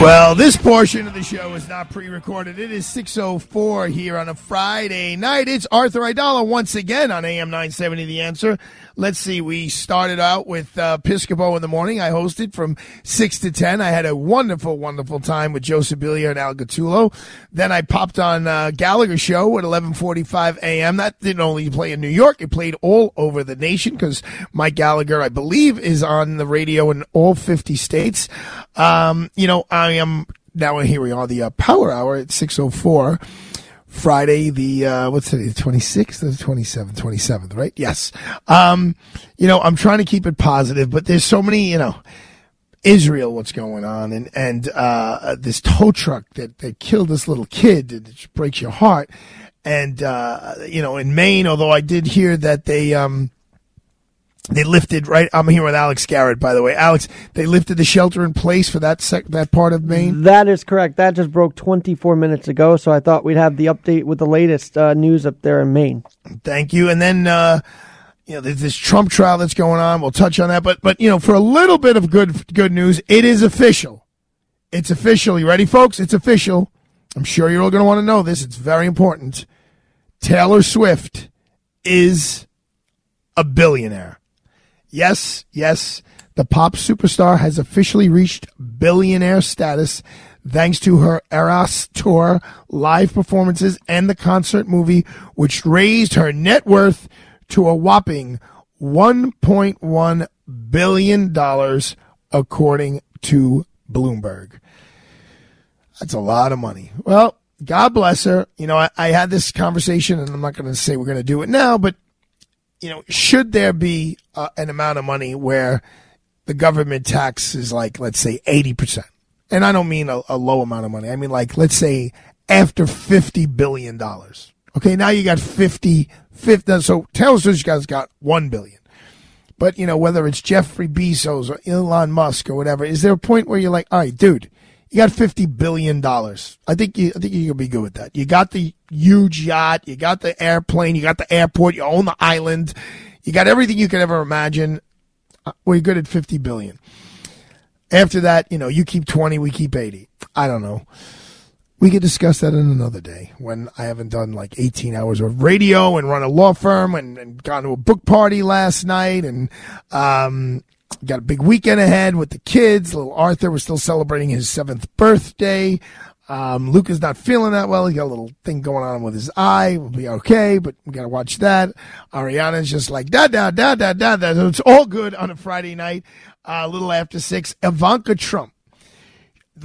Well, this portion of the show is not pre-recorded. It is 6:04 here on a Friday night. It's Arthur Aidala once again on AM 970 The Answer. Let's see. We started out with uh, Piscopo in the morning. I hosted from 6 to 10. I had a wonderful, wonderful time with Joe Sibilia and Al Gattullo. Then I popped on uh, Gallagher show at 11:45 a.m. That didn't only play in New York; it played all over the nation because Mike Gallagher, I believe, is on the radio in all 50 states. Um, you know, I am now here we are the uh, Power Hour at 6:04. Friday, the uh, what's today, the twenty sixth or the twenty seventh, twenty seventh, right? Yes. Um, you know, I'm trying to keep it positive, but there's so many, you know, Israel, what's going on, and and uh, this tow truck that that killed this little kid, it breaks your heart. And uh, you know, in Maine, although I did hear that they um, they lifted right. I'm here with Alex Garrett, by the way. Alex, they lifted the shelter in place for that sec, that part of Maine. That is correct. That just broke 24 minutes ago. So I thought we'd have the update with the latest uh, news up there in Maine. Thank you. And then uh, you know there's this Trump trial that's going on. We'll touch on that. But but you know for a little bit of good good news, it is official. It's official. You ready, folks? It's official. I'm sure you're all going to want to know this. It's very important. Taylor Swift is a billionaire. Yes, yes, the pop superstar has officially reached billionaire status thanks to her Eras tour, live performances, and the concert movie, which raised her net worth to a whopping $1.1 billion, according to Bloomberg. That's a lot of money. Well, God bless her. You know, I, I had this conversation, and I'm not going to say we're going to do it now, but you know, should there be uh, an amount of money where the government tax is like, let's say, 80%? And I don't mean a, a low amount of money. I mean, like, let's say after $50 billion. Okay, now you got 50, 50 so Taylor Swift guys got 1 billion. But, you know, whether it's Jeffrey Bezos or Elon Musk or whatever, is there a point where you're like, all right, dude, you got fifty billion dollars. I think you, I think you're gonna be good with that. You got the huge yacht, you got the airplane, you got the airport, you own the island, you got everything you could ever imagine. Uh, you're good at fifty billion. After that, you know, you keep twenty, we keep eighty. I don't know. We could discuss that in another day when I haven't done like 18 hours of radio and run a law firm and, and gone to a book party last night and um, got a big weekend ahead with the kids. Little Arthur was still celebrating his seventh birthday. Um, Luke is not feeling that well. He got a little thing going on with his eye. We'll be okay, but we got to watch that. Ariana's just like da da da da da da. So it's all good on a Friday night, uh, a little after six. Ivanka Trump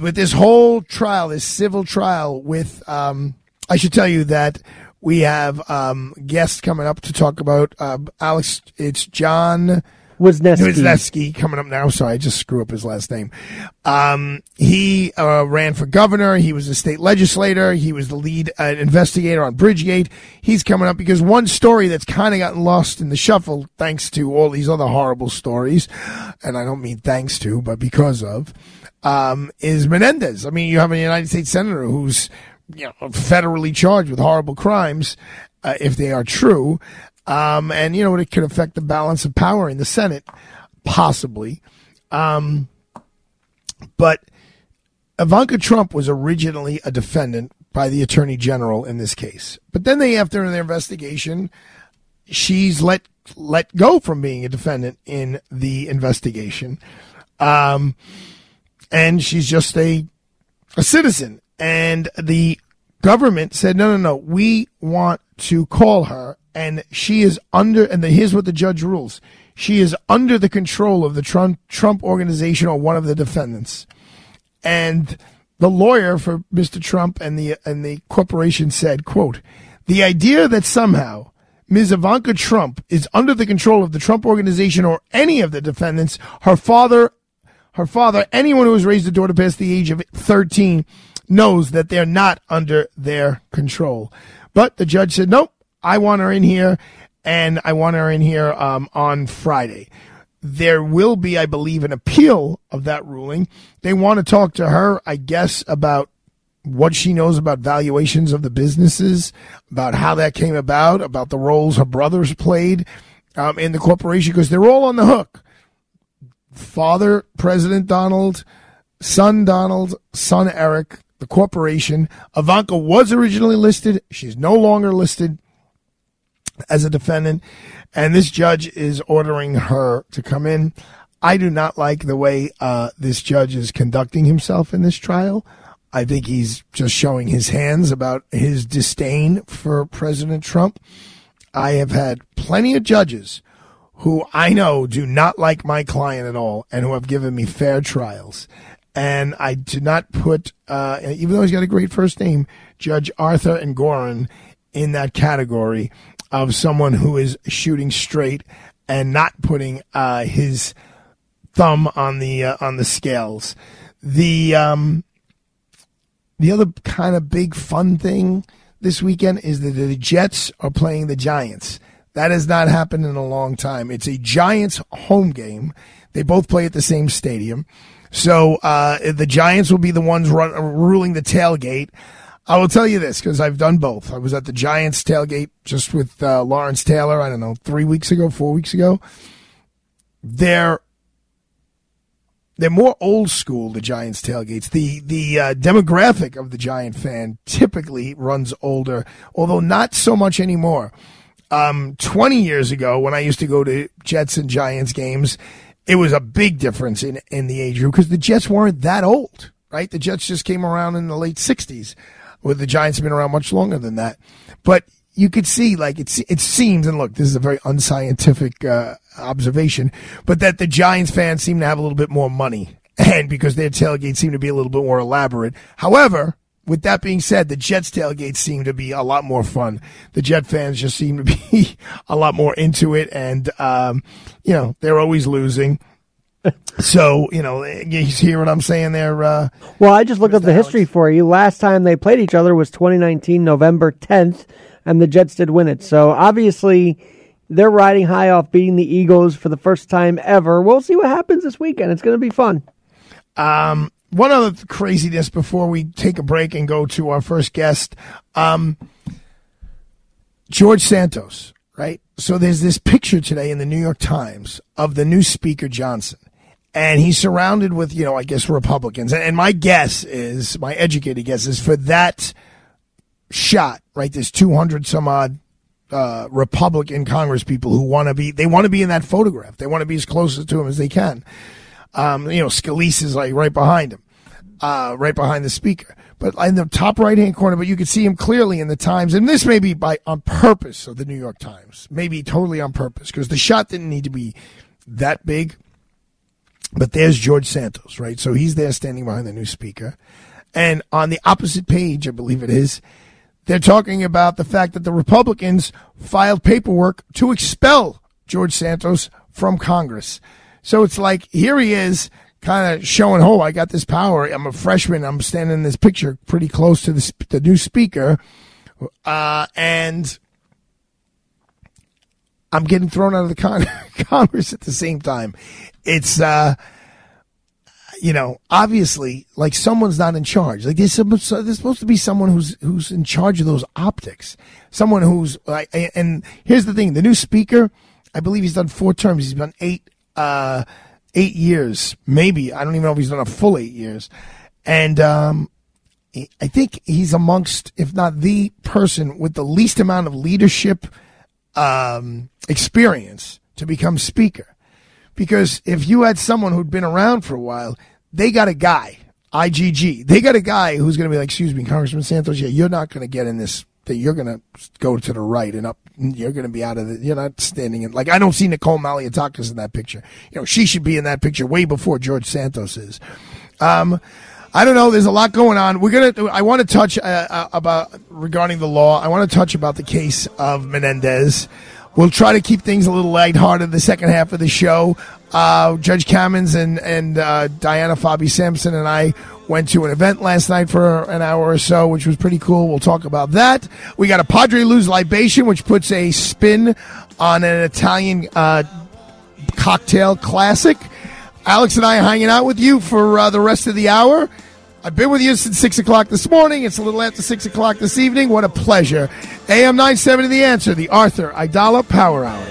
with this whole trial, this civil trial with. Um, I should tell you that we have um, guests coming up to talk about uh, Alex. It's John. Wisniewski. Wisniewski coming up now. Sorry, I just screw up his last name. Um, he uh, ran for governor. He was a state legislator. He was the lead uh, investigator on Bridgegate. He's coming up because one story that's kind of gotten lost in the shuffle, thanks to all these other horrible stories, and I don't mean thanks to, but because of, um, is Menendez. I mean, you have a United States senator who's you know, federally charged with horrible crimes, uh, if they are true. Um, and you know it could affect the balance of power in the Senate, possibly. Um, but Ivanka Trump was originally a defendant by the Attorney General in this case. But then they, after their investigation, she's let let go from being a defendant in the investigation. Um, and she's just a, a citizen. And the government said, no, no, no, we want to call her. And she is under, and the, here's what the judge rules. She is under the control of the Trump, Trump organization or one of the defendants. And the lawyer for Mr. Trump and the, and the corporation said, quote, the idea that somehow Ms. Ivanka Trump is under the control of the Trump organization or any of the defendants, her father, her father, anyone who has raised a daughter past the age of 13 knows that they're not under their control. But the judge said, nope, I want her in here and I want her in here um, on Friday. There will be, I believe, an appeal of that ruling. They want to talk to her, I guess, about what she knows about valuations of the businesses, about how that came about, about the roles her brothers played um, in the corporation, because they're all on the hook. Father, President Donald, son Donald, son Eric, the corporation. Ivanka was originally listed. She's no longer listed as a defendant. And this judge is ordering her to come in. I do not like the way uh, this judge is conducting himself in this trial. I think he's just showing his hands about his disdain for President Trump. I have had plenty of judges who I know do not like my client at all and who have given me fair trials. And I did not put, uh, even though he's got a great first name, Judge Arthur Engoron in that category of someone who is shooting straight and not putting uh, his thumb on the uh, on the scales. The um, the other kind of big fun thing this weekend is that the Jets are playing the Giants. That has not happened in a long time. It's a Giants home game. They both play at the same stadium. So uh, the Giants will be the ones run, ruling the tailgate. I will tell you this because I've done both. I was at the Giants tailgate just with uh, Lawrence Taylor. I don't know, three weeks ago, four weeks ago. They're they're more old school. The Giants tailgates. The the uh, demographic of the Giant fan typically runs older, although not so much anymore. Um, Twenty years ago, when I used to go to Jets and Giants games, it was a big difference in in the age group because the Jets weren't that old, right? The Jets just came around in the late '60s the Giants have been around much longer than that. But you could see, like, it, it seems, and look, this is a very unscientific uh, observation, but that the Giants fans seem to have a little bit more money. And because their tailgates seem to be a little bit more elaborate. However, with that being said, the Jets tailgates seem to be a lot more fun. The Jet fans just seem to be a lot more into it, and um, you know they're always losing so you know, you hear what I'm saying there. Uh, well, I just looked up the Alex. history for you. Last time they played each other was 2019 November 10th, and the Jets did win it. So obviously, they're riding high off beating the Eagles for the first time ever. We'll see what happens this weekend. It's going to be fun. Um, one other craziness before we take a break and go to our first guest. Um, George Santos, right? So there's this picture today in the New York Times of the new Speaker Johnson and he's surrounded with, you know, I guess Republicans. And my guess is, my educated guess is for that shot, right? There's 200 some odd uh, Republican Congress people who want to be, they want to be in that photograph. They want to be as close to him as they can. Um, you know, Scalise is like right behind him, uh, right behind the speaker. But in the top right hand corner, but you can see him clearly in the Times. And this may be by on purpose of the New York Times, maybe totally on purpose because the shot didn't need to be that big. But there's George Santos, right? So he's there standing behind the new speaker. And on the opposite page, I believe it is, they're talking about the fact that the Republicans filed paperwork to expel George Santos from Congress. So it's like, here he is kind of showing, oh, I got this power. I'm a freshman. I'm standing in this picture pretty close to the, the new speaker. Uh, and I'm getting thrown out of the con- Congress at the same time. It's, uh, you know, obviously, like someone's not in charge. Like there's, supposed, there's supposed to be someone who's who's in charge of those optics. Someone who's like, and here's the thing: the new speaker, I believe he's done four terms. He's done eight, uh, eight years, maybe. I don't even know if he's done a full eight years, and um, I think he's amongst, if not the person with the least amount of leadership um, experience to become speaker. Because if you had someone who'd been around for a while, they got a guy, IGG. They got a guy who's going to be like, excuse me, Congressman Santos, yeah, you're not going to get in this that you're going to go to the right and up. You're going to be out of the. You're not standing in. Like I don't see Nicole Malliotakis in that picture. You know, she should be in that picture way before George Santos is. Um, I don't know. There's a lot going on. We're gonna. I want to touch uh, uh, about regarding the law. I want to touch about the case of Menendez. We'll try to keep things a little lighthearted the second half of the show. Uh, Judge Kamins and and uh, Diana Fabi Samson and I went to an event last night for an hour or so, which was pretty cool. We'll talk about that. We got a Padre Luz libation, which puts a spin on an Italian uh, cocktail classic. Alex and I are hanging out with you for uh, the rest of the hour. I've been with you since 6 o'clock this morning. It's a little after 6 o'clock this evening. What a pleasure. AM 970 The Answer, the Arthur Aidala Power Hour.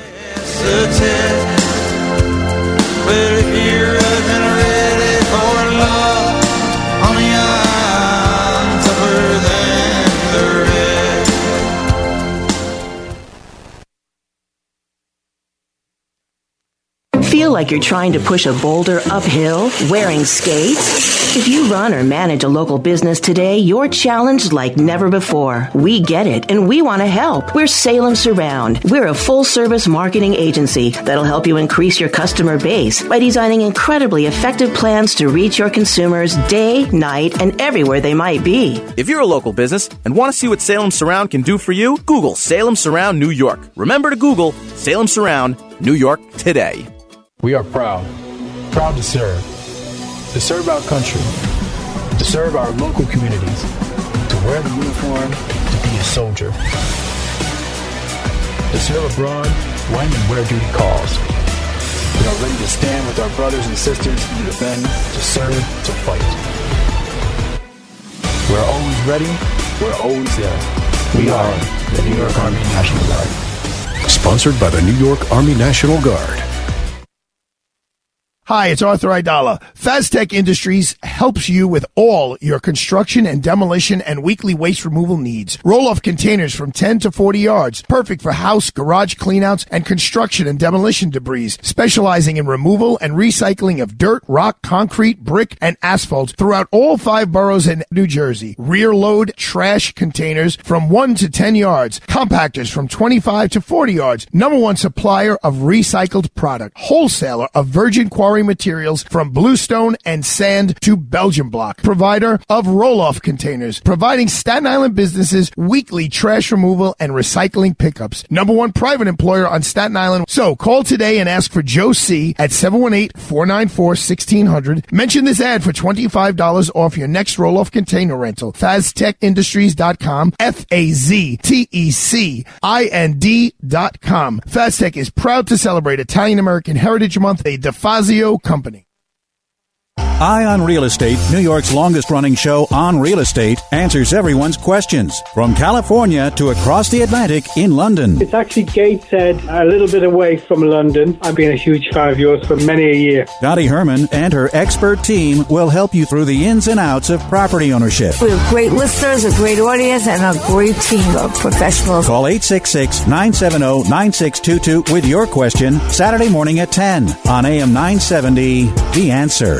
Feel like you're trying to push a boulder uphill wearing skates? If you run or manage a local business today, you're challenged like never before. We get it and we want to help. We're Salem Surround. We're a full service marketing agency that'll help you increase your customer base by designing incredibly effective plans to reach your consumers day, night, and everywhere they might be. If you're a local business and want to see what Salem Surround can do for you, Google Salem Surround New York. Remember to Google Salem Surround New York today. We are proud, proud to serve, to serve our country, to serve our local communities, to wear the uniform, to be a soldier, to serve abroad when and where duty calls. We are ready to stand with our brothers and sisters to defend, to serve, to fight. We're always ready, we're always there. We are the New York Army National Guard. Sponsored by the New York Army National Guard. Hi, it's Arthur Aidala. Faztech Industries helps you with all your construction and demolition and weekly waste removal needs. Roll-off containers from 10 to 40 yards, perfect for house, garage cleanouts, and construction and demolition debris, specializing in removal and recycling of dirt, rock, concrete, brick, and asphalt throughout all five boroughs in New Jersey. Rear load trash containers from 1 to 10 yards, compactors from 25 to 40 yards, number one supplier of recycled product, wholesaler of virgin quarry materials from bluestone and sand to Belgian block. Provider of roll-off containers, providing Staten Island businesses weekly trash removal and recycling pickups. Number one private employer on Staten Island. So call today and ask for Joe C at 718-494-1600. Mention this ad for $25 off your next roll-off container rental. FazTechIndustries.com. F-A-Z-T-E-C-I-N-D dot com. Faztech is proud to celebrate Italian American Heritage Month, a DeFazio company. Eye on Real Estate, New York's longest running show on real estate, answers everyone's questions from California to across the Atlantic in London. It's actually Gateshead, a little bit away from London. I've been a huge fan of yours for many a year. Dottie Herman and her expert team will help you through the ins and outs of property ownership. We have great listeners, a great audience, and a great team of professionals. Call 866 970 9622 with your question Saturday morning at 10 on AM 970. The answer.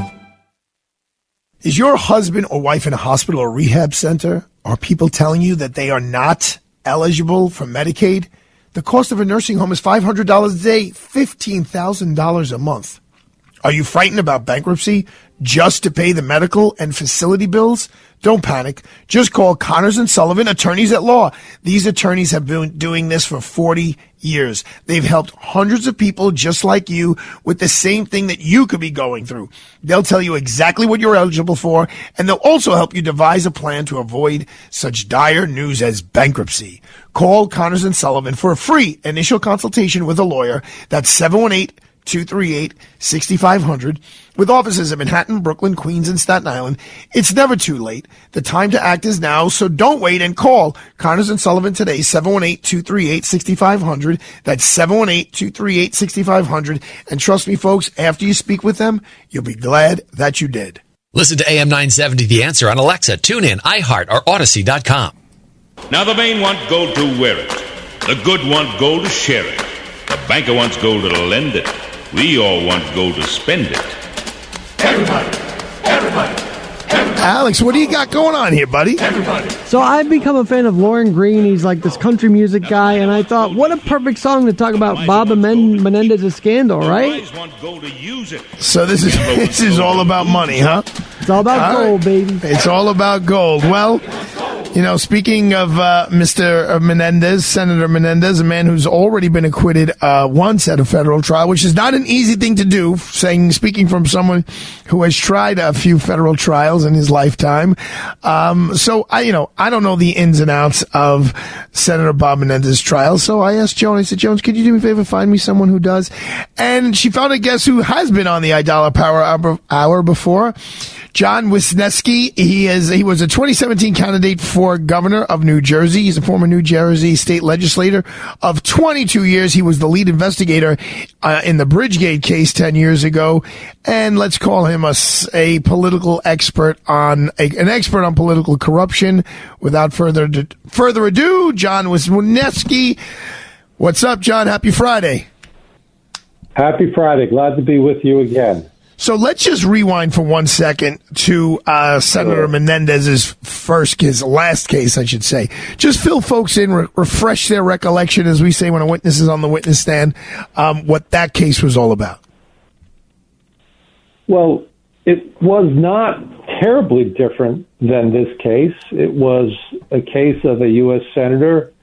Is your husband or wife in a hospital or rehab center? Are people telling you that they are not eligible for Medicaid? The cost of a nursing home is $500 a day, $15,000 a month. Are you frightened about bankruptcy just to pay the medical and facility bills? Don't panic. Just call Connors and Sullivan, attorneys at law. These attorneys have been doing this for 40 years. They've helped hundreds of people just like you with the same thing that you could be going through. They'll tell you exactly what you're eligible for, and they'll also help you devise a plan to avoid such dire news as bankruptcy. Call Connors and Sullivan for a free initial consultation with a lawyer. That's 718 238 6500 with offices in Manhattan, Brooklyn, Queens, and Staten Island. It's never too late. The time to act is now, so don't wait and call Connors and Sullivan today, 718-238-6500. That's 718-238-6500. And trust me, folks, after you speak with them, you'll be glad that you did. Listen to AM 970 The Answer on Alexa, TuneIn, iHeart, or Audacy.com. Now the vain want gold to wear it. The good want gold to share it. The banker wants gold to lend it. We all want gold to spend it. Everybody, everybody. Alex, what do you got going on here, buddy? Everybody. So I've become a fan of Lorne Greene. He's like this country music guy, and I thought, what a perfect song to talk about Bob Men- Menendez's scandal, right? So this is this is all about money, huh? It's all about All gold, baby. It's all about gold. Well, you know, speaking of uh, Mr. Menendez, Senator Menendez, a man who's already been acquitted uh, once at a federal trial, which is not an easy thing to do. Saying, speaking from someone who has tried a few federal trials in his lifetime. Um, so I, you know, I don't know the ins and outs of Senator Bob Menendez's trial. So I asked Joan. I said, Jones, could you do me a favor, find me someone who does? And she found a guest who has been on the Aidala Power Hour before. John Wisniewski. He is he was a 2017 candidate for governor of New Jersey. He's a former New Jersey state legislator of 22 years. He was the lead investigator uh, in the Bridgegate case 10 years ago, and let's call him a, a political expert on a, an expert on political corruption. Without further further ado, John Wisniewski. What's up, John? Happy Friday. Happy Friday. Glad to be with you again. So let's just rewind for one second to uh, Senator Menendez's first, his last case, I should say. Just fill folks in, re- refresh their recollection, as we say when a witness is on the witness stand, um, what that case was all about. Well, it was not terribly different than this case. It was a case of a U.S. Senator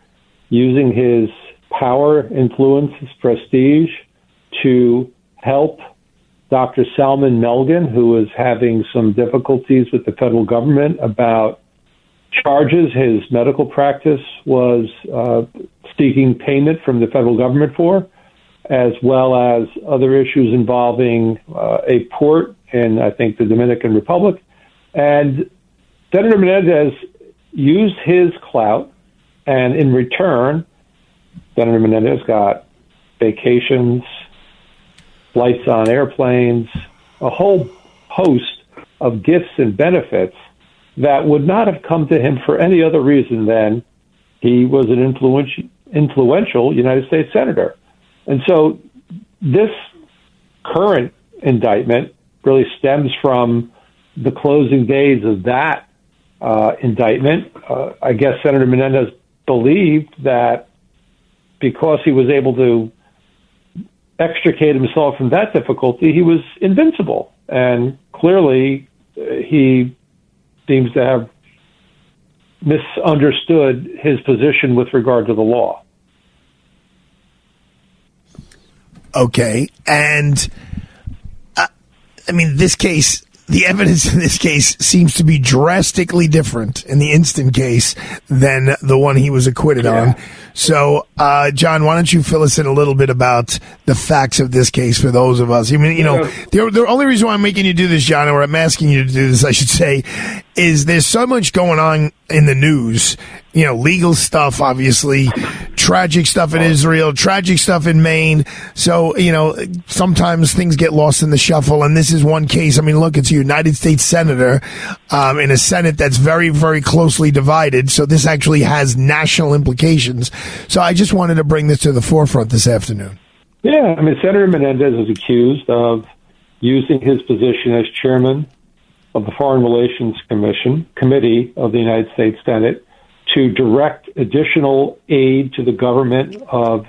using his power, influence, his prestige to help Dr. Salomon Melgen, who was having some difficulties with the federal government about charges his medical practice was uh, seeking payment from the federal government for, as well as other issues involving uh, a port in, I think, the Dominican Republic. And Senator Menendez used his clout, and in return, Senator Menendez got vacations, flights on airplanes, a whole host of gifts and benefits that would not have come to him for any other reason than he was an influential, influential United States senator. And so this current indictment really stems from the closing days of that uh, indictment. Uh, I guess Senator Menendez believed that because he was able to extricate himself from that difficulty, he was invincible. And clearly, uh, he seems to have misunderstood his position with regard to the law. Okay. And, uh, I mean, this case, the evidence in this case seems to be drastically different in the instant case than the one he was acquitted on. So, uh, John, why don't you fill us in a little bit about the facts of this case for those of us? I mean, you know, the, the only reason why I'm making you do this, John, or I'm asking you to do this, I should say, is there's so much going on in the news. You know, legal stuff, obviously, tragic stuff in Israel, tragic stuff in Maine. So, you know, sometimes things get lost in the shuffle. And this is one case. I mean, look, it's a United States Senator um, in a Senate that's very, very closely divided. So this actually has national implications. So I just wanted to bring this to the forefront this afternoon. Yeah, I mean, Senator Menendez is accused of using his position as chairman of the Foreign Relations Commission Committee of the United States Senate to direct additional aid to the government of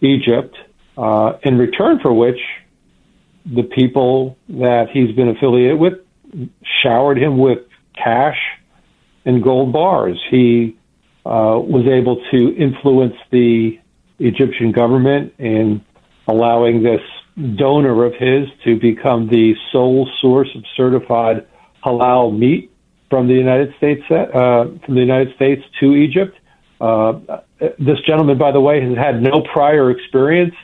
Egypt, uh, in return for which the people that he's been affiliated with showered him with cash and gold bars. He uh, was able to influence the Egyptian government in allowing this donor of his to become the sole source of certified halal meat from the United States uh, from the United States to Egypt. Uh, this gentleman, by the way, has had no prior experience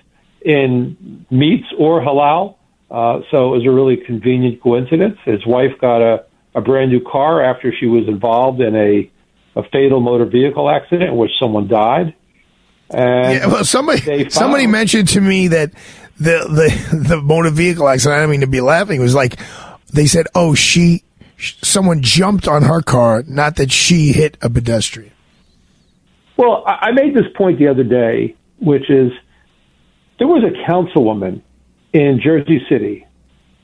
in meats or halal, uh, so it was a really convenient coincidence. His wife got a, a brand new car after she was involved in a, a fatal motor vehicle accident in which someone died. And yeah, well, somebody somebody mentioned to me that the the the motor vehicle accident. I don't mean to be laughing. It was like they said, "Oh, she, someone jumped on her car, not that she hit a pedestrian." Well, I made this point the other day, which is there was a councilwoman in Jersey City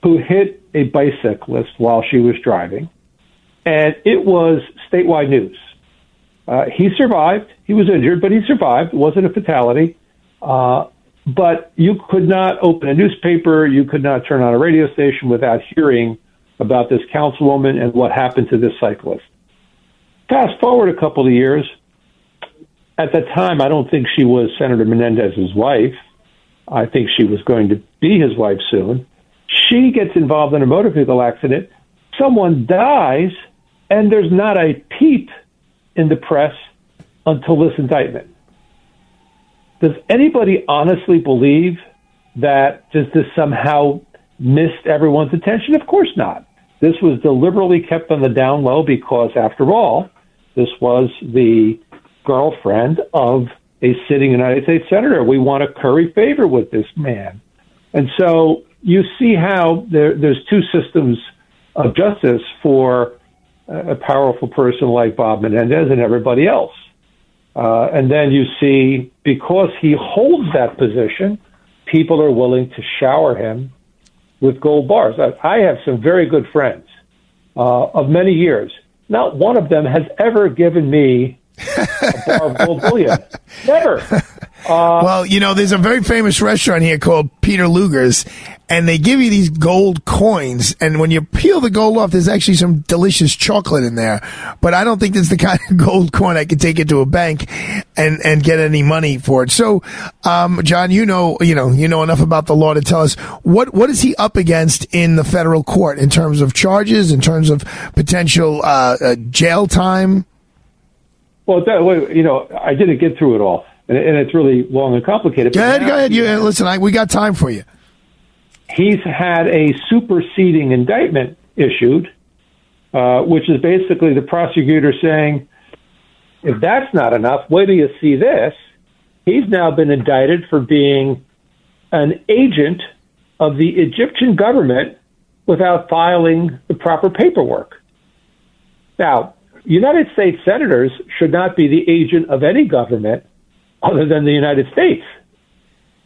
who hit a bicyclist while she was driving, and it was statewide news. Uh, he survived. He was injured, but he survived. It wasn't a fatality. Uh, but you could not open a newspaper, you could not turn on a radio station without hearing about this councilwoman and what happened to this cyclist. Fast forward a couple of years. At that time, I don't think she was Senator Menendez's wife. I think she was going to be his wife soon. She gets involved in a motor vehicle accident. Someone dies, and there's not a peep in the press until this indictment. Does anybody honestly believe that just this somehow missed everyone's attention? Of course not. This was deliberately kept on the down low because, after all, this was the girlfriend of a sitting United States senator. We want to curry favor with this man. And so you see how there, there's two systems of justice for a powerful person like Bob Menendez and everybody else. Uh, and then you see, because he holds that position, people are willing to shower him with gold bars. I, I have some very good friends uh, of many years. Not one of them has ever given me a bar of gold bullion. Never. Uh, well, you know, there's a very famous restaurant here called Peter Luger's, and they give you these gold coins. And when you peel the gold off, there's actually some delicious chocolate in there. But I don't think it's the kind of gold coin I could take it to a bank and and get any money for it. So, um, John, you know, you know, you know enough about the law to tell us what what is he up against in the federal court in terms of charges, in terms of potential uh, uh, jail time. Well, that, you know, I didn't get through it all and, and it's really long and complicated. Go ahead, go ahead. You, listen, I, we got time for you. He's had a superseding indictment issued, uh, which is basically the prosecutor saying, if that's not enough, wait till you see this. He's now been indicted for being an agent of the Egyptian government without filing the proper paperwork. Now, United States senators should not be the agent of any government other than the United States.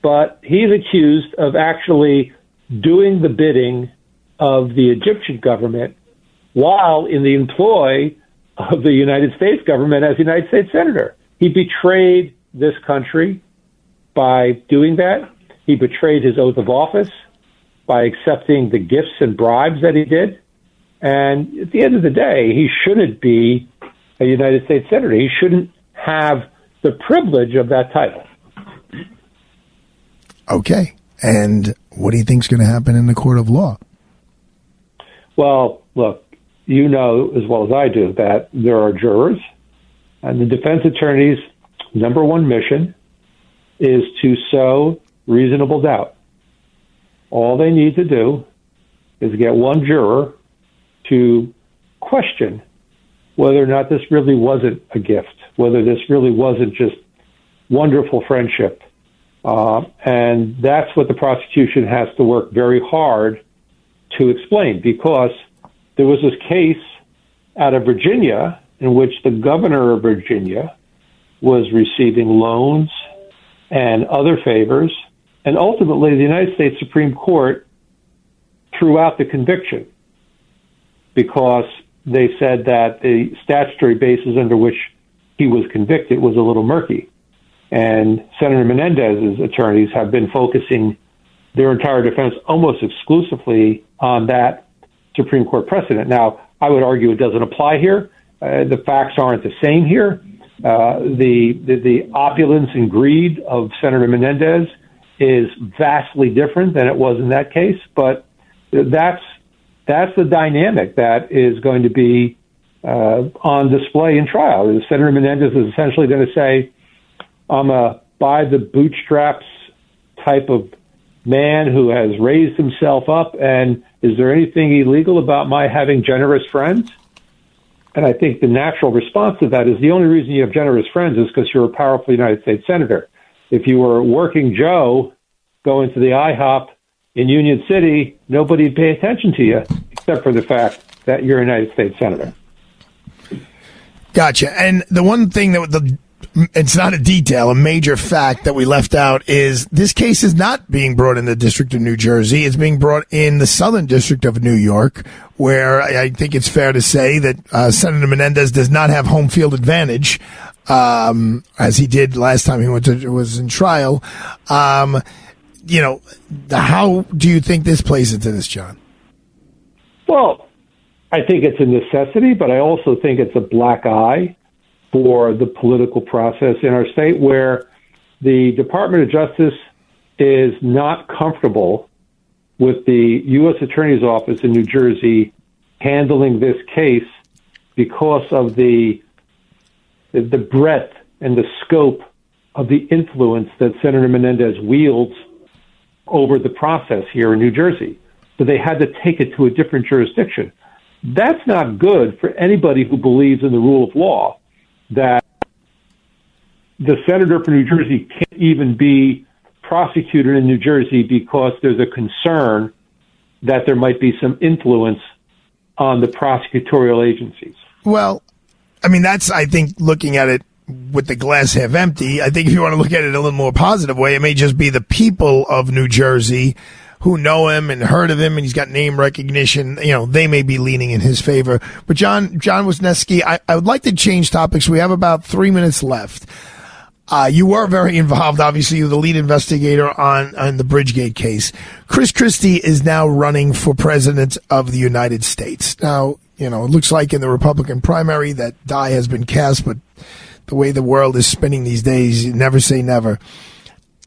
But he's accused of actually doing the bidding of the Egyptian government while in the employ of the United States government as United States Senator. He betrayed this country by doing that. He betrayed his oath of office by accepting the gifts and bribes that he did. And at the end of the day, he shouldn't be a United States Senator. He shouldn't have the privilege of that title. Okay. And what do you think is going to happen in the court of law? Well, look, you know as well as I do that there are jurors, and the defense attorney's number one mission is to sow reasonable doubt. All they need to do is get one juror to question whether or not this really wasn't a gift whether this really wasn't just wonderful friendship. Uh, and that's what the prosecution has to work very hard to explain because there was this case out of Virginia in which the governor of Virginia was receiving loans and other favors. And ultimately, the United States Supreme Court threw out the conviction because they said that the statutory basis under which he was convicted was a little murky. And Senator Menendez's attorneys have been focusing their entire defense almost exclusively on that Supreme Court precedent. Now, I would argue it doesn't apply here, Uh, the facts aren't the same here. Uh, the, the the opulence and greed of Senator Menendez is vastly different than it was in that case, but that's that's the dynamic that is going to be uh, on display in trial. Senator Menendez is essentially going to say, "I'm a by the bootstraps type of man who has raised himself up, and is there anything illegal about my having generous friends?" And I think the natural response to that is the only reason you have generous friends is because you're a powerful United States senator. If you were a working Joe going to the IHOP in Union City, nobody'd pay attention to you except for the fact that you're a United States senator. Gotcha. And the one thing that the it's not a detail, a major fact that we left out is this case is not being brought in the District of New Jersey. It's being brought in the Southern District of New York, where I think it's fair to say that uh, Senator Menendez does not have home field advantage, um, as he did last time he went to, was in trial. Um, you know, how do you think this plays into this, John? Well, I think it's a necessity, but I also think it's a black eye for the political process in our state where the Department of Justice is not comfortable with the U.S. Attorney's Office in New Jersey handling this case because of the the breadth and the scope of the influence that Senator Menendez wields over the process here in New Jersey. So they had to take it to a different jurisdiction. That's not good for anybody who believes in the rule of law that the senator from New Jersey can't even be prosecuted in New Jersey because there's a concern that there might be some influence on the prosecutorial agencies. Well, I mean, that's, I think, looking at it with the glass half empty. I think if you want to look at it a little more positive way, it may just be the people of New Jersey who know him and heard of him and he's got name recognition, you know, they may be leaning in his favor. But John, John Wisniewski, I, I would like to change topics. We have about three minutes left. Uh, you were very involved. Obviously, you're the lead investigator on, on the Bridgegate case. Chris Christie is now running for president of the United States. Now, you know, it looks like in the Republican primary that die has been cast, but the way the world is spinning these days, you never say never.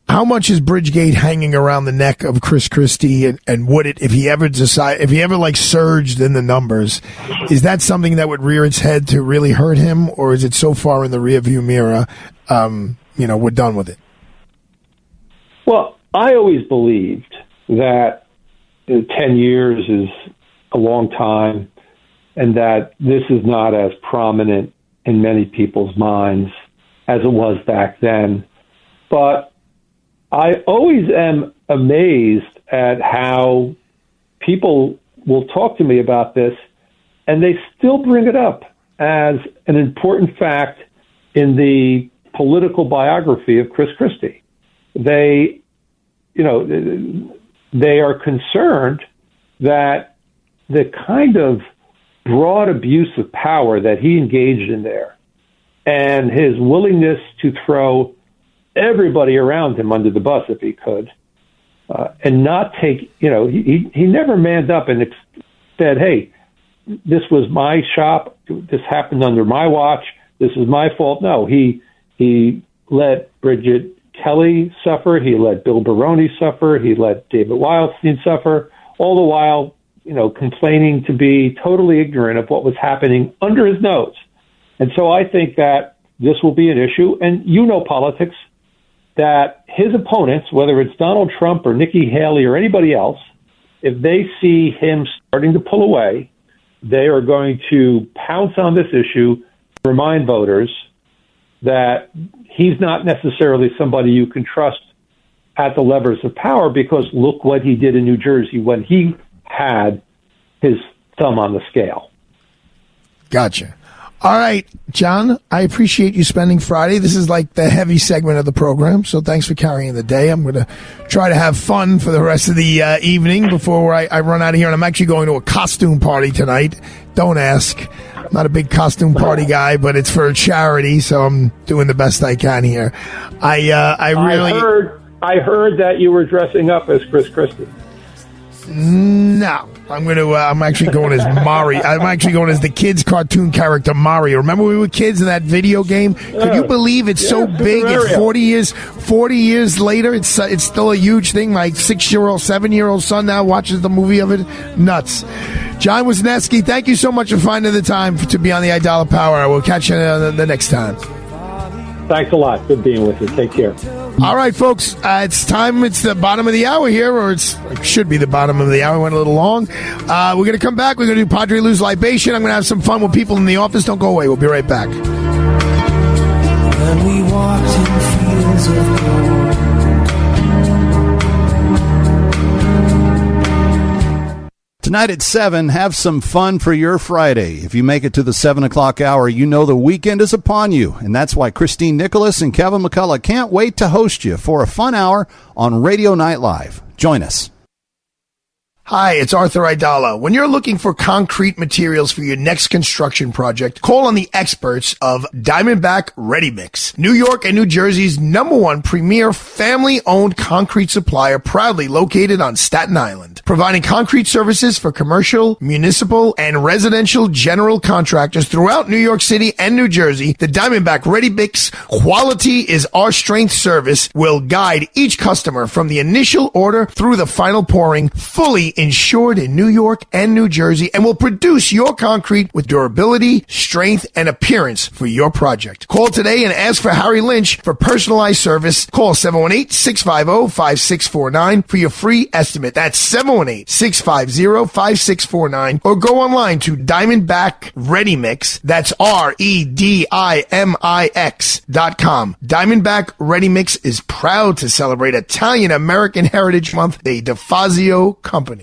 How much is Bridgegate hanging around the neck of Chris Christie, and, and would it, if he ever decide, if he ever like surged in the numbers, is that something that would rear its head to really hurt him, or is it so far in the rearview mirror? Um, you know, we're done with it. Well, I always believed that ten years is a long time, and that this is not as prominent in many people's minds as it was back then. But I always am amazed at how people will talk to me about this and they still bring it up as an important fact in the political biography of Chris Christie. They, you know, they are concerned that the kind of broad abuse of power that he engaged in there and his willingness to throw everybody around him under the bus if he could, uh, and not take, you know, he, he never manned up and ex- said, hey, this was my shop. This happened under my watch. This is my fault. No, he, he let Bridget Kelly suffer. He let Bill Baroni suffer. He let David Wildstein suffer, all the while, you know, complaining to be totally ignorant of what was happening under his nose. And so I think that this will be an issue. And you know politics that his opponents, whether it's Donald Trump or Nikki Haley or anybody else, if they see him starting to pull away, they are going to pounce on this issue, remind voters that he's not necessarily somebody you can trust at the levers of power because look what he did in New Jersey when he had his thumb on the scale. Gotcha. All right, John, I appreciate you spending Friday. This is like the heavy segment of the program, so thanks for carrying the day. I'm going to try to have fun for the rest of the uh, evening before I, I, run out of here. And I'm actually going to a costume party tonight. Don't ask. I'm not a big costume party guy, but it's for a charity, so I'm doing the best I can here. I uh, I really I heard I heard that you were dressing up as Chris Christie. No, I'm going to. Uh, I'm actually going as Mari. I'm actually going as the kids' cartoon character Mario. Remember we were kids in that video game? Could you believe it's so big? It's 40 years. 40 years later, it's uh, it's still a huge thing. My six year old, seven year old son now watches the movie of it. Nuts. John Wisniewski, thank you so much for finding the time to be on the Aidala Power. We'll catch you uh, the, the next time. Thanks a lot. Good being with you. Take care. All right, folks, uh, it's time. It's the bottom of the hour here, or it's it should be the bottom of the hour. Went a little long. Uh, we're going to come back. We're going to do Padre Lose Libation. I'm going to have some fun with people in the office. Don't go away. We'll be right back. Tonight at 7, have some fun for your Friday. If you make it to the 7 o'clock hour, you know the weekend is upon you. And that's why Christine Nicholas and Kevin McCullough can't wait to host you for a fun hour on Radio Night Live. Join us. Hi, it's Arthur Aidala. When you're looking for concrete materials for your next construction project, call on the experts of Diamondback Ready Mix, New York and New Jersey's number one premier family owned concrete supplier, proudly located on Staten Island. Providing concrete services for commercial, municipal, and residential general contractors throughout New York City and New Jersey, the Diamondback Ready Mix quality is our strength service will guide each customer from the initial order through the final pouring, fully insured in New York and New Jersey, and will produce your concrete with durability, strength, and appearance for your project. Call today and ask for Harry Lynch for personalized service. Call 718-650-5649 for your free estimate. That's 718-650-5649 or go online to Diamondback Ready Mix. That's R-E-D-I-M-I-X dot com. Diamondback Ready Mix is proud to celebrate Italian American Heritage Month, the DeFazio Company.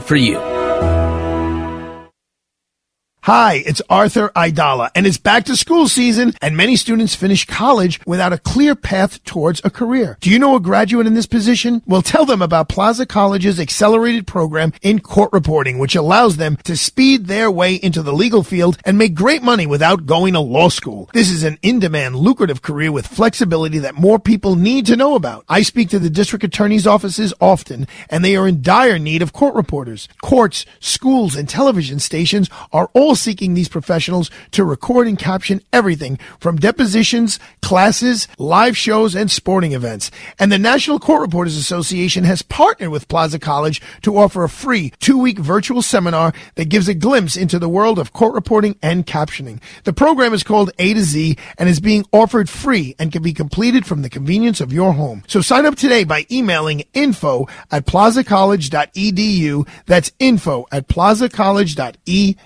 for you. Hi, it's Arthur Aidala, and it's back to school season, and many students finish college without a clear path towards a career. Do you know a graduate in this position? Well, tell them about Plaza College's accelerated program in court reporting, which allows them to speed their way into the legal field and make great money without going to law school. This is an in-demand, lucrative career with flexibility that more people need to know about. I speak to the district attorney's offices often, and they are in dire need of court reporters. Courts, schools, and television stations are all seeking these professionals to record and caption everything from depositions, classes, live shows, and sporting events. And the National Court Reporters Association has partnered with Plaza College to offer a free two-week virtual seminar that gives a glimpse into the world of court reporting and captioning. The program is called A to Z and is being offered free and can be completed from the convenience of your home. So sign up today by emailing info at plazacollege.edu. That's info at plazacollege.edu.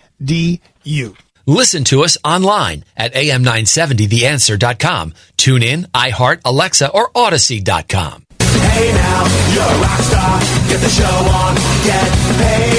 Listen to us online at am970theanswer.com. Tune in, iHeart, Alexa, or Odyssey.com. Hey now, you're a rock star. Get the show on, get paid.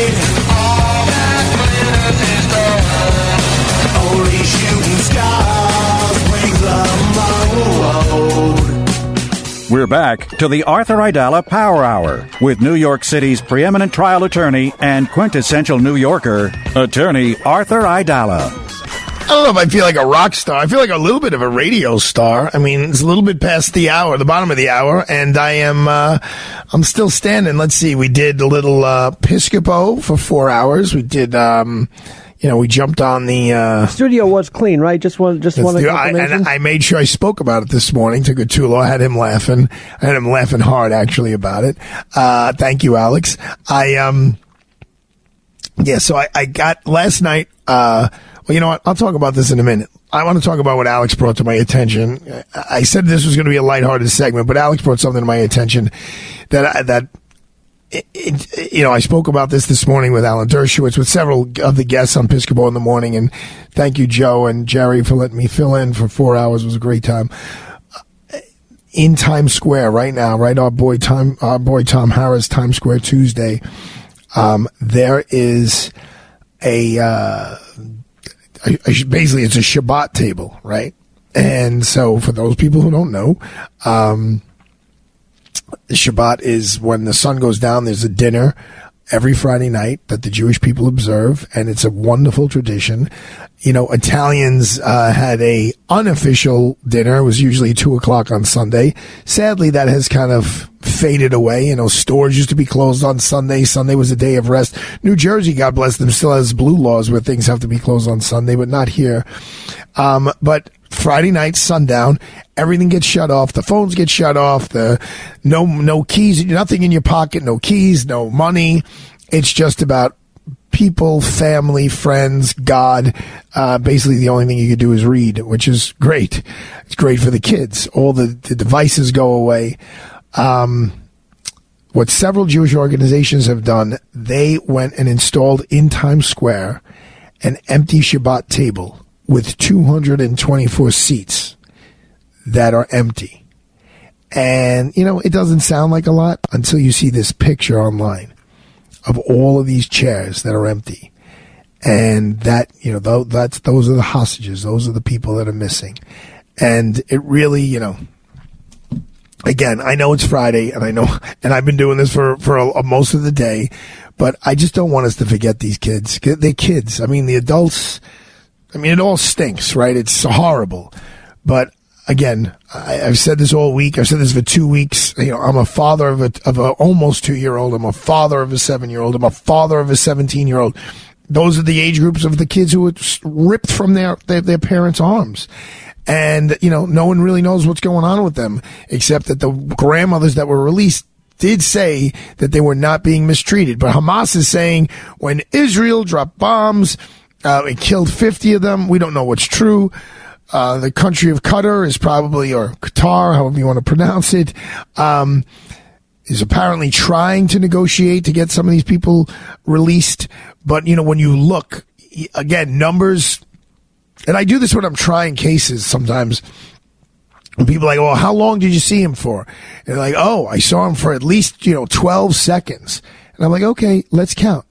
We're back to the Arthur Aidala Power Hour with New York City's preeminent trial attorney and quintessential New Yorker, attorney Arthur Aidala. I don't know if I feel like a rock star. I feel like a little bit of a radio star. I mean, it's a little bit past the hour, the bottom of the hour, and I am, uh, I'm still standing. Let's see. We did a little, uh, Piscopo for four hours. We did, um, you know, we jumped on the uh, studio was clean, right? Just one, just one I, and I made sure I spoke about it this morning to Gattulo. I had him laughing. I had him laughing hard actually about it. Uh, thank you, Alex. I um, yeah. So I, I got last night. Uh, well, you know what? I'll talk about this in a minute. I want to talk about what Alex brought to my attention. I I said this was going to be a lighthearted segment, but Alex brought something to my attention that I, that it, it, you know, I spoke about this this morning with Alan Dershowitz, with several of the guests on Piscopo in the morning, and thank you, Joe and Jerry, for letting me fill in for four hours. It was a great time. In Times Square right now, right, our boy Tom, our boy Tom Harris, Times Square Tuesday. Um, there is a, uh, basically it's a Shabbat table, right? And so for those people who don't know, um, Shabbat is when the sun goes down. There's a dinner every Friday night that the Jewish people observe, and it's a wonderful tradition. You know, Italians uh, had a unofficial dinner. It was usually two o'clock on Sunday. Sadly, that has kind of faded away. You know, stores used to be closed on Sunday. Sunday was a day of rest. New Jersey, God bless them, still has blue laws where things have to be closed on Sunday, but not here. Um, but Friday night, sundown, everything gets shut off. The phones get shut off. The no no keys, nothing in your pocket, no keys, no money. It's just about people, family, friends, God. Uh, basically, the only thing you could do is read, which is great. It's great for the kids. All the, the devices go away. Um, what several Jewish organizations have done, they went and installed in Times Square an empty Shabbat table with 224 seats that are empty. And, you know, it doesn't sound like a lot until you see this picture online of all of these chairs that are empty. And that, you know, tho- that's, those are the hostages. Those are the people that are missing. And it really, you know, again, I know it's Friday and I know, and I've been doing this for, for a, a- most of the day, but I just don't want us to forget these kids. They're kids. I mean, the adults, I mean, it all stinks, right? It's horrible. But again, I, I've said this all week. I've said this for two weeks. You know, I'm a father of a, of a almost two year old. I'm a father of a seven year old. I'm a father of a 17 year old. Those are the age groups of the kids who were ripped from their, their, their parents' arms. And, you know, no one really knows what's going on with them, except that the grandmothers that were released did say that they were not being mistreated. But Hamas is saying when Israel dropped bombs, uh, it killed 50 of them. We don't know what's true. Uh, the country of Qatar is probably, or Qatar, however you want to pronounce it, um, is apparently trying to negotiate to get some of these people released. But, you know, when you look, again, numbers, and I do this when I'm trying cases sometimes. People are like, well, how long did you see him for? And like, oh, I saw him for at least, you know, 12 seconds. And I'm like, okay, let's count.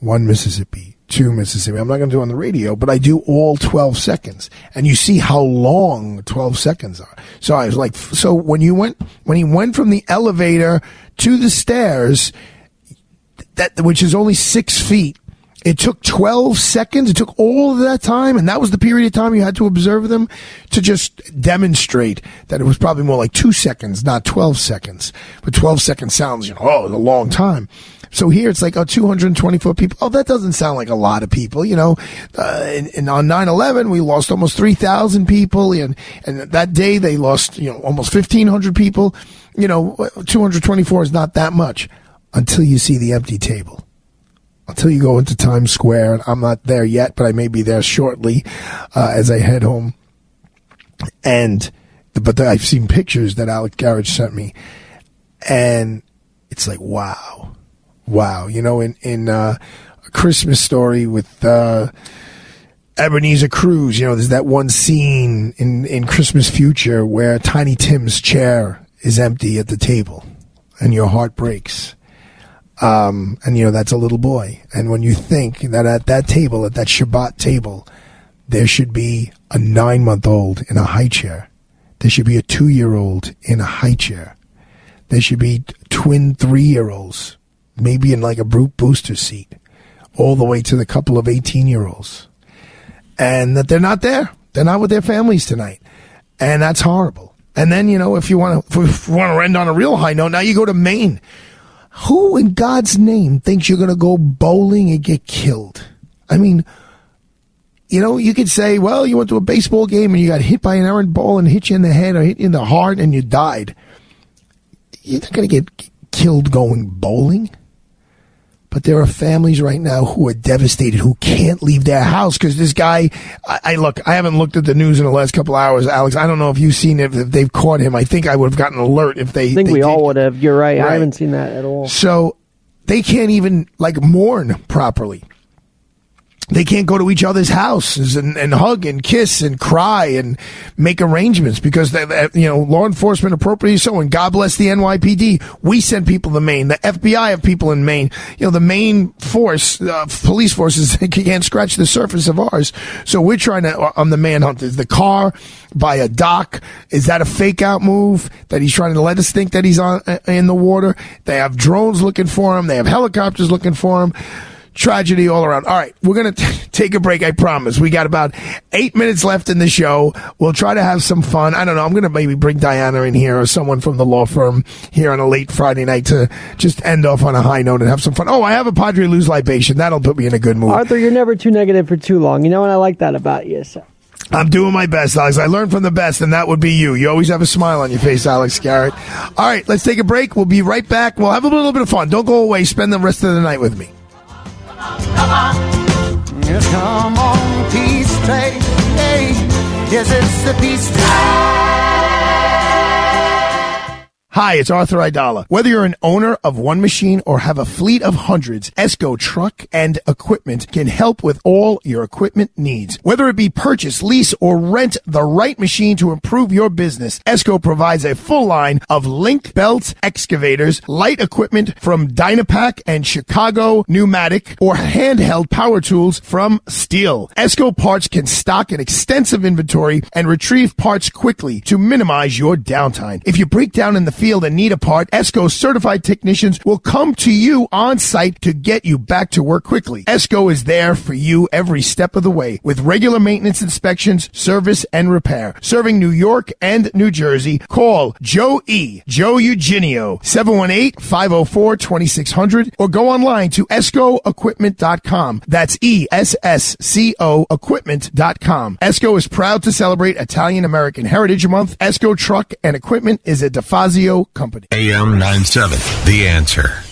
One Mississippi, two Mississippi. I'm not going to do it on the radio, but I do all 12 seconds. And you see how long 12 seconds are. So I was like, so when you went, when he went from the elevator to the stairs, that, which is only six feet, it took 12 seconds. It took all of that time. And that was the period of time you had to observe them to just demonstrate that it was probably more like two seconds, not 12 seconds. But 12 seconds sounds, you know, oh, a long time. So here it's like, oh, 224 people. Oh, that doesn't sound like a lot of people, you know. Uh, and, and on 9-11, we lost almost 3,000 people. And, and that day they lost, you know, almost 1,500 people. You know, 224 is not that much until you see the empty table until you go into Times Square. And I'm not there yet, but I may be there shortly uh, as I head home. And but I've seen pictures that Alec Garrett sent me, and it's like wow, wow. You know, in in uh, a Christmas story with. Uh, Ebenezer Scrooge, you know, there's that one scene in, in Christmas Future where Tiny Tim's chair is empty at the table and your heart breaks. Um, and you know, that's a little boy. And when you think that at that table, at that Shabbat table, there should be a nine month old in a high chair. There should be a two year old in a high chair. There should be twin three year olds, maybe in like a brute booster seat, all the way to the couple of 18 year olds. And that they're not there. They're not with their families tonight. And that's horrible. And then, you know, if you want to, if you want to end on a real high note, now you go to Maine. Who in God's name thinks you're going to go bowling and get killed? I mean, you know, you could say, well, you went to a baseball game and you got hit by an errant ball and hit you in the head or hit you in the heart and you died. You're not going to get killed going bowling. But there are families right now who are devastated, who can't leave their house because this guy. I, I look. I haven't looked at the news in the last couple hours, Alex. I don't know if you've seen it. If they've caught him, I think I would have gotten an alert if they. I think they we did. all would have. You're right. I haven't seen that at all. So they can't even like mourn properly. They can't go to each other's houses and, and hug and kiss and cry and make arrangements because they, you know law enforcement appropriately so and God bless the NYPD. We send people to Maine. The FBI have people in Maine. You know the Maine force, uh, police forces can't scratch the surface of ours. So we're trying to uh, on the manhunt. Is the car by a dock? Is that a fake out move that he's trying to let us think that he's on uh, in the water? They have drones looking for him. They have helicopters looking for him tragedy all around. All right, we're going to take a break, I promise. We got about eight minutes left in the show. We'll try to have some fun. I don't know. I'm going to maybe bring Diana in here or someone from the law firm here on a late Friday night to just end off on a high note and have some fun. Oh, I have a Padre Lou's libation. That'll put me in a good mood. Arthur, you're never too negative for too long. You know, and I like that about you. So. I'm doing my best, Alex. I learned from the best, and that would be you. You always have a smile on your face, Alex Garrett. All right, let's take a break. We'll be right back. We'll have a little bit of fun. Don't go away. Spend the rest of the night with me. Yes, come on, peace train. Hey, yes, it's the peace Hi, it's Arthur Aidala. Whether you're an owner of one machine or have a fleet of hundreds, Esco Truck and Equipment can help with all your equipment needs. Whether it be purchase, lease, or rent the right machine to improve your business, Esco provides a full line of link belts, excavators, light equipment from Dynapac and Chicago Pneumatic, or handheld power tools from Stihl. Esco Parts can stock an extensive inventory and retrieve parts quickly to minimize your downtime. If you break down in the field and need a part, Esco certified technicians will come to you on site to get you back to work quickly. Esco is there for you every step of the way with regular maintenance inspections, service, and repair. Serving New York and New Jersey, call Joe E. Joe Eugenio, 718-504-2600 or go online to escoequipment.com. That's E-S-S-C-O equipment.com. Esco is proud to celebrate Italian American Heritage Month. Esco Truck and Equipment is a DeFazio company. AM 97, The Answer.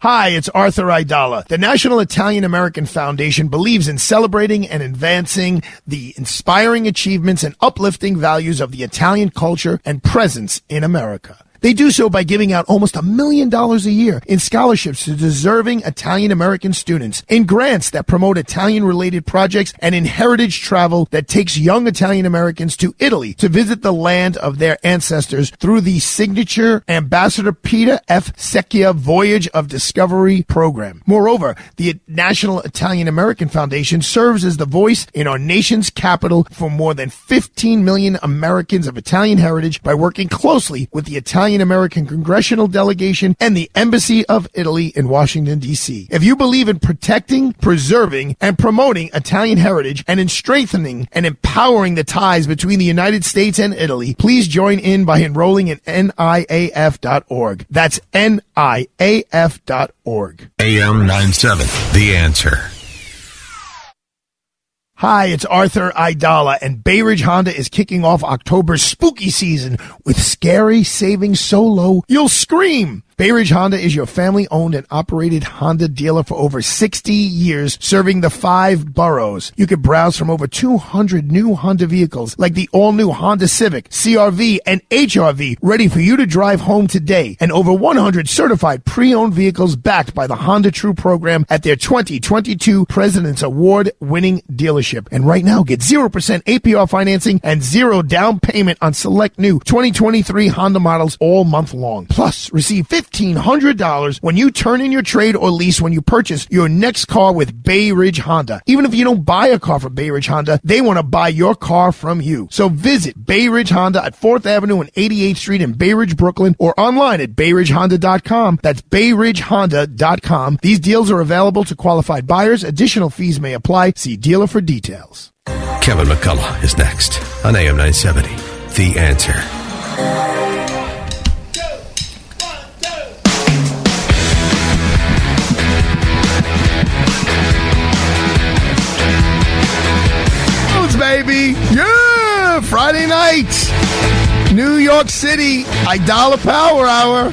Hi, it's Arthur Aidala. The National Italian American Foundation believes in celebrating and advancing the inspiring achievements and uplifting values of the Italian culture and presence in America. They do so by giving out almost a million dollars a year in scholarships to deserving Italian American students, in grants that promote Italian related projects, and in heritage travel that takes young Italian Americans to Italy to visit the land of their ancestors through the signature Ambassador Peter F. Secchia Voyage of Discovery program. Moreover, the National Italian American Foundation serves as the voice in our nation's capital for more than 15 million Americans of Italian heritage by working closely with the Italian American Congressional Delegation and the Embassy of Italy in Washington, D.C. If you believe in protecting, preserving, and promoting Italian heritage and in strengthening and empowering the ties between the United States and Italy, please join in by enrolling in NIAF.org. That's NIAF.org. AM 97, The Answer. Hi, it's Arthur Aidala, and Bay Ridge Honda is kicking off October's spooky season with scary savings so low you'll scream. Bay Ridge Honda is your family owned and operated Honda dealer for over 60 years, serving the five boroughs. You can browse from over 200 new Honda vehicles like the all new Honda Civic, CRV, and HRV ready for you to drive home today, and over 100 certified pre owned vehicles backed by the Honda True program at their 2022 President's Award winning dealership. And right now, get 0% APR financing and zero down payment on select new 2023 Honda models all month long. Plus, receive $1,500 when you turn in your trade or lease when you purchase your next car with Bay Ridge Honda. Even if you don't buy a car from Bay Ridge Honda, they want to buy your car from you. So visit Bay Ridge Honda at 4th Avenue and 88th Street in Bay Ridge, Brooklyn, or online at bayridgehonda.com. That's bayridgehonda.com. These deals are available to qualified buyers. Additional fees may apply. See dealer for details. Kevin McCullough is next on AM 970, The Answer. baby. Yeah, Friday night, New York City, Aidala Power Hour.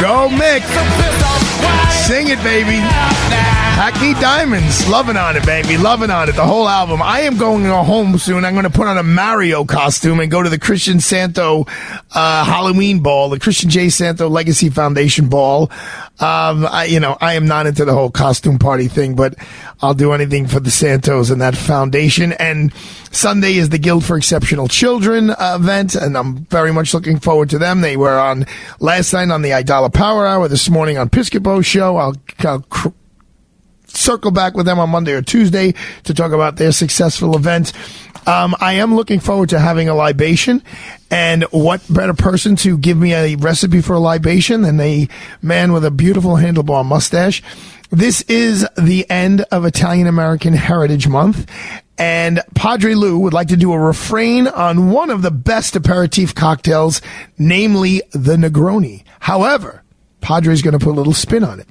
Go, Mick. Sing it, baby. Hackney Diamonds, loving on it, baby, loving on it. The whole album. I am going home soon. I'm going to put on a Mario costume and go to the Christian Santo uh, Halloween ball, the Christian J. Santo Legacy Foundation ball. Um, I, you know, I am not into the whole costume party thing, but I'll do anything for the Santos and that foundation. And Sunday is the Guild for Exceptional Children uh, event, and I'm very much looking forward to them. They were on last night on the Aidala Power Hour, this morning on Piscopo Show. I'll, I'll cr- circle back with them on Monday or Tuesday to talk about their successful event. Um, I am looking forward to having a libation, and what better person to give me a recipe for a libation than a man with a beautiful handlebar mustache? This is the end of Italian American Heritage Month, and Padre Lou would like to do a refrain on one of the best aperitif cocktails, namely the Negroni. However, Padre's going to put a little spin on it.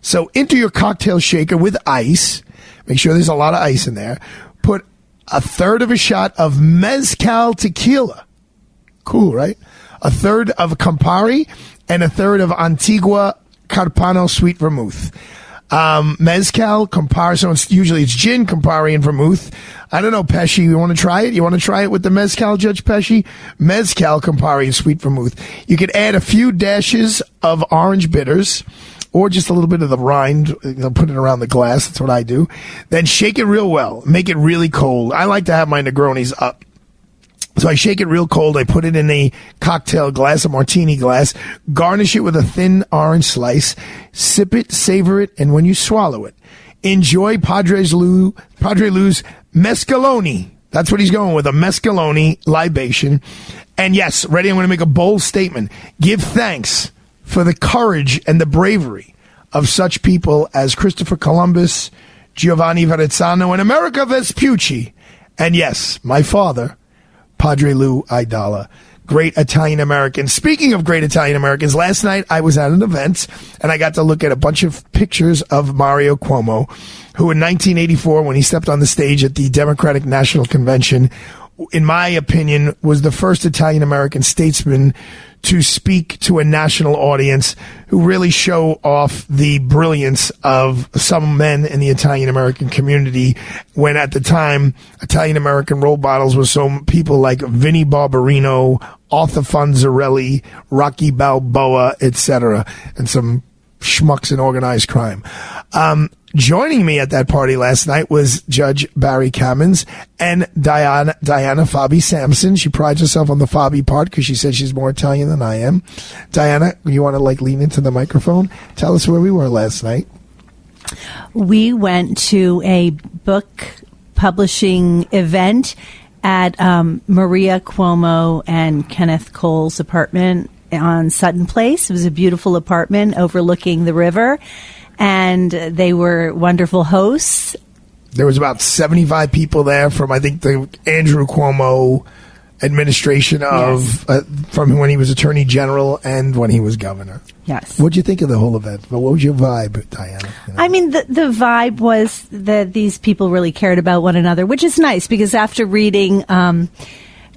So into your cocktail shaker with ice. Make sure there's a lot of ice in there. Put a third of a shot of mezcal tequila. Cool, right? A third of Campari and a third of Antica Carpano sweet vermouth. Um, mezcal, Campari, so it's usually it's gin, Campari, and vermouth. I don't know, Pesci, you want to try it? You want to try it with the mezcal, Judge Pesci? Mezcal, Campari, and sweet vermouth. You could add a few dashes of orange bitters or just a little bit of the rind, know, put it around the glass. That's what I do. Then shake it real well. Make it really cold. I like to have my Negronis up. So I shake it real cold. I put it in a cocktail glass, a martini glass, garnish it with a thin orange slice, sip it, savor it, and when you swallow it, enjoy Padres Lou, Padre Lou's mescaloni. That's what he's going with, a mescaloni libation. And yes, ready, I'm going to make a bold statement. Give thanks for the courage and the bravery of such people as Christopher Columbus, Giovanni Verrazzano, and Amerigo Vespucci. And yes, my father, Padre Lou Aidala, great Italian American. Speaking of great Italian Americans, last night I was at an event and I got to look at a bunch of pictures of Mario Cuomo, who in 1984, when he stepped on the stage at the Democratic National Convention, in my opinion, was the first Italian American statesman to speak to a national audience who really show off the brilliance of some men in the Italian American community when at the time Italian American role models were some people like Vinnie Barbarino, Arthur Fonzarelli, Rocky Balboa, etc., and some schmucks in organized crime. Um, joining me at that party last night was Judge Barry Kamins and Diana Diana Fabi Samson. She prides herself on the Fabi part because she said she's more Italian than I am. Diana, you want to like lean into the microphone? Tell us where we were last night. We went to a book publishing event at um, Maria Cuomo and Kenneth Cole's apartment on Sutton Place. It was a beautiful apartment overlooking the river, and they were wonderful hosts. There was about 75 people there from, I think, the Andrew Cuomo administration of uh, from when he was attorney general and when he was governor. Yes. What'd you think of the whole event? But What was your vibe, Diana? I mean, the, the vibe was that these people really cared about one another, which is nice because after reading um,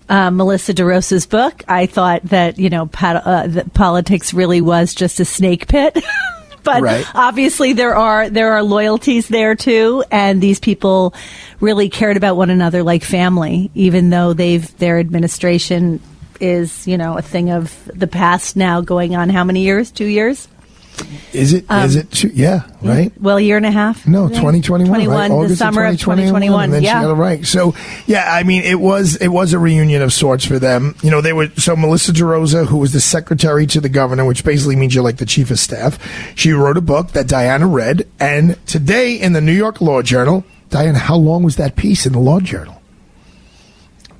uh, Melissa DeRosa's book, I thought that, you know, uh, that politics really was just a snake pit. but Right. obviously there are there are loyalties there too. And these people really cared about one another like family even though they've their administration is you know a thing of the past now going on how many years? Two years Is it? Is Um, it? Two, yeah, right. well a year and a half No, 2021. 21 the summer of 2021 yeah she got it right. So, yeah, I mean, it was it was a reunion of sorts for them. You know, they were so Melissa DeRosa, who was the secretary to the governor, which basically means you're like the chief of staff. She wrote a book that Diana read, and today in the New York Law Journal, Diana, how long was that piece in the Law Journal?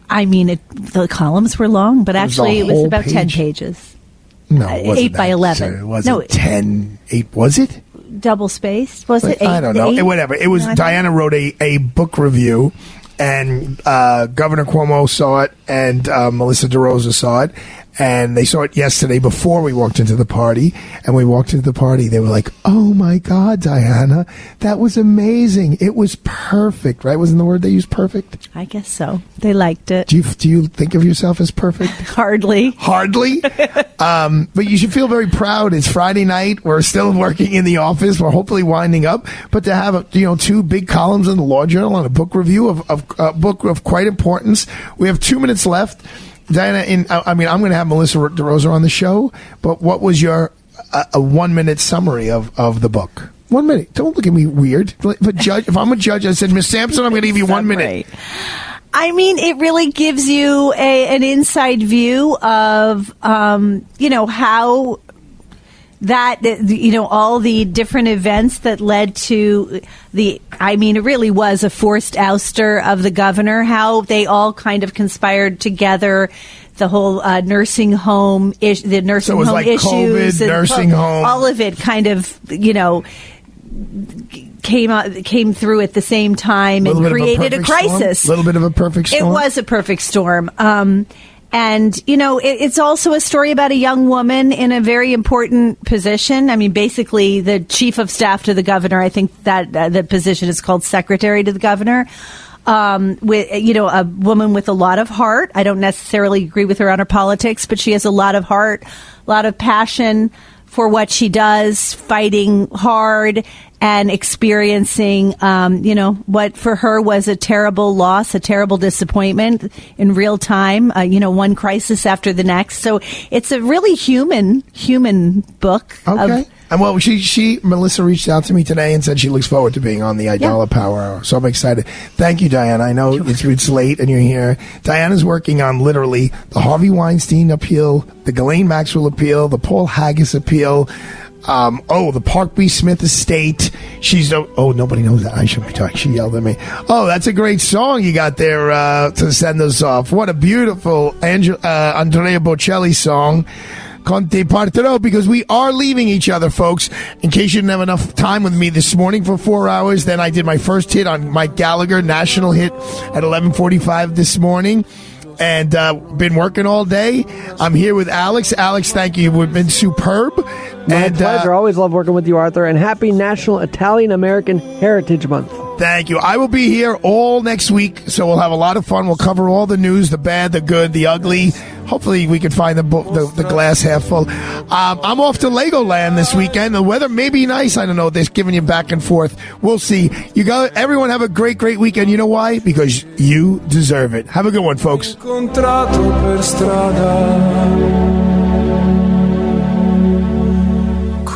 I mean it, the columns were long but It was actually it was about 10 pages No, eight by 11. So It wasn't No, 10, 8, was it? double spaced was it eight, I don't know. eight? Whatever. It was No, Diana wrote a, a book review, and uh, Governor Cuomo saw it, and uh, Melissa DeRosa saw it, and they saw it yesterday before we walked into the party. And we walked into the party, they were like, "Oh my God, Diana, that was amazing! It was perfect, right? Wasn't the word they used perfect? I guess so. They liked it. Do you do you think of yourself as perfect? Hardly. Hardly. um, but you should feel very proud. It's Friday night. We're still working in the office. We're hopefully winding up. But to have you know two big columns in the Law Journal and a book review of, of a book of quite importance. We have two minutes left. Diana, in, I mean, I'm going to have Melissa DeRosa on the show, but what was your uh, a one minute summary of, of the book? One minute. Don't look at me weird. If judge, if I'm a judge, I said, Miss Samson, I'm going to give you one minute. I mean, it really gives you a, an inside view of, um, you know, how that you know all the different events that led to the I mean it really was a forced ouster of the governor how they all kind of conspired together the whole uh, nursing home ish, the nursing So home like issues COVID, and nursing home. all of it kind of you know came out, came through at the same time and created of a crisis. a, perfect storm? crisis Little bit of a perfect storm. it was a perfect storm. Um, and, you know, it, it's also a story about a young woman in a very important position. I mean, basically, the chief of staff to the governor. I think that uh, the position is called secretary to the governor. Um, with you know a woman with a lot of heart. I don't necessarily agree with her on her politics, but she has a lot of heart, a lot of passion for what she does, fighting hard and experiencing, um, you know, what for her was a terrible loss, a terrible disappointment in real time. Uh, you know, one crisis after the next. So it's a really human, human book. Okay. Of, and well, she she Melissa reached out to me today and said she looks forward to being on the Aidala Power Hour. So I'm excited. Thank you, Diane. I know it's it's late and you're here. Diana's working on literally the Harvey Weinstein appeal, the Ghislaine Maxwell appeal, the Paul Haggis appeal. Um, oh, the Park B. Smith estate. She's oh, oh, nobody knows that. I should be talking. She yelled at me. Oh, that's a great song you got there uh, to send us off. What a beautiful Angel, uh, Andrea Bocelli song. Con te partirò because we are leaving each other, folks. In case you didn't have enough time with me this morning for four hours, then I did my first hit on Mike Gallagher, national hit at 11:45 this morning. And uh, been working all day. I'm here with Alex. Alex, thank you. We've been superb. My and, uh, pleasure. Always love working with you, Arthur. And happy National Italian American Heritage Month. Thank you. I will be here all next week, so we'll have a lot of fun. We'll cover all the news, the bad, the good, the ugly. Hopefully, we can find the the, the glass half full. Um, I'm off to Legoland this weekend. The weather may be nice. I don't know. They're giving you back and forth. We'll see. You got everyone have a great, great weekend. You know why? Because you deserve it. Have a good one, folks.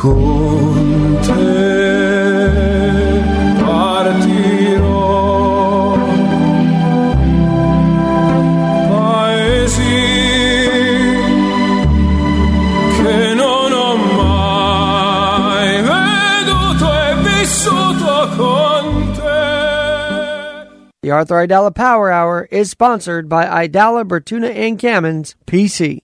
Con te partirò paesi che non ho mai veduto e vissuto con te The Arthur Aidala Power Hour is sponsored by Aidala, Bertuna, and Kamins, PC.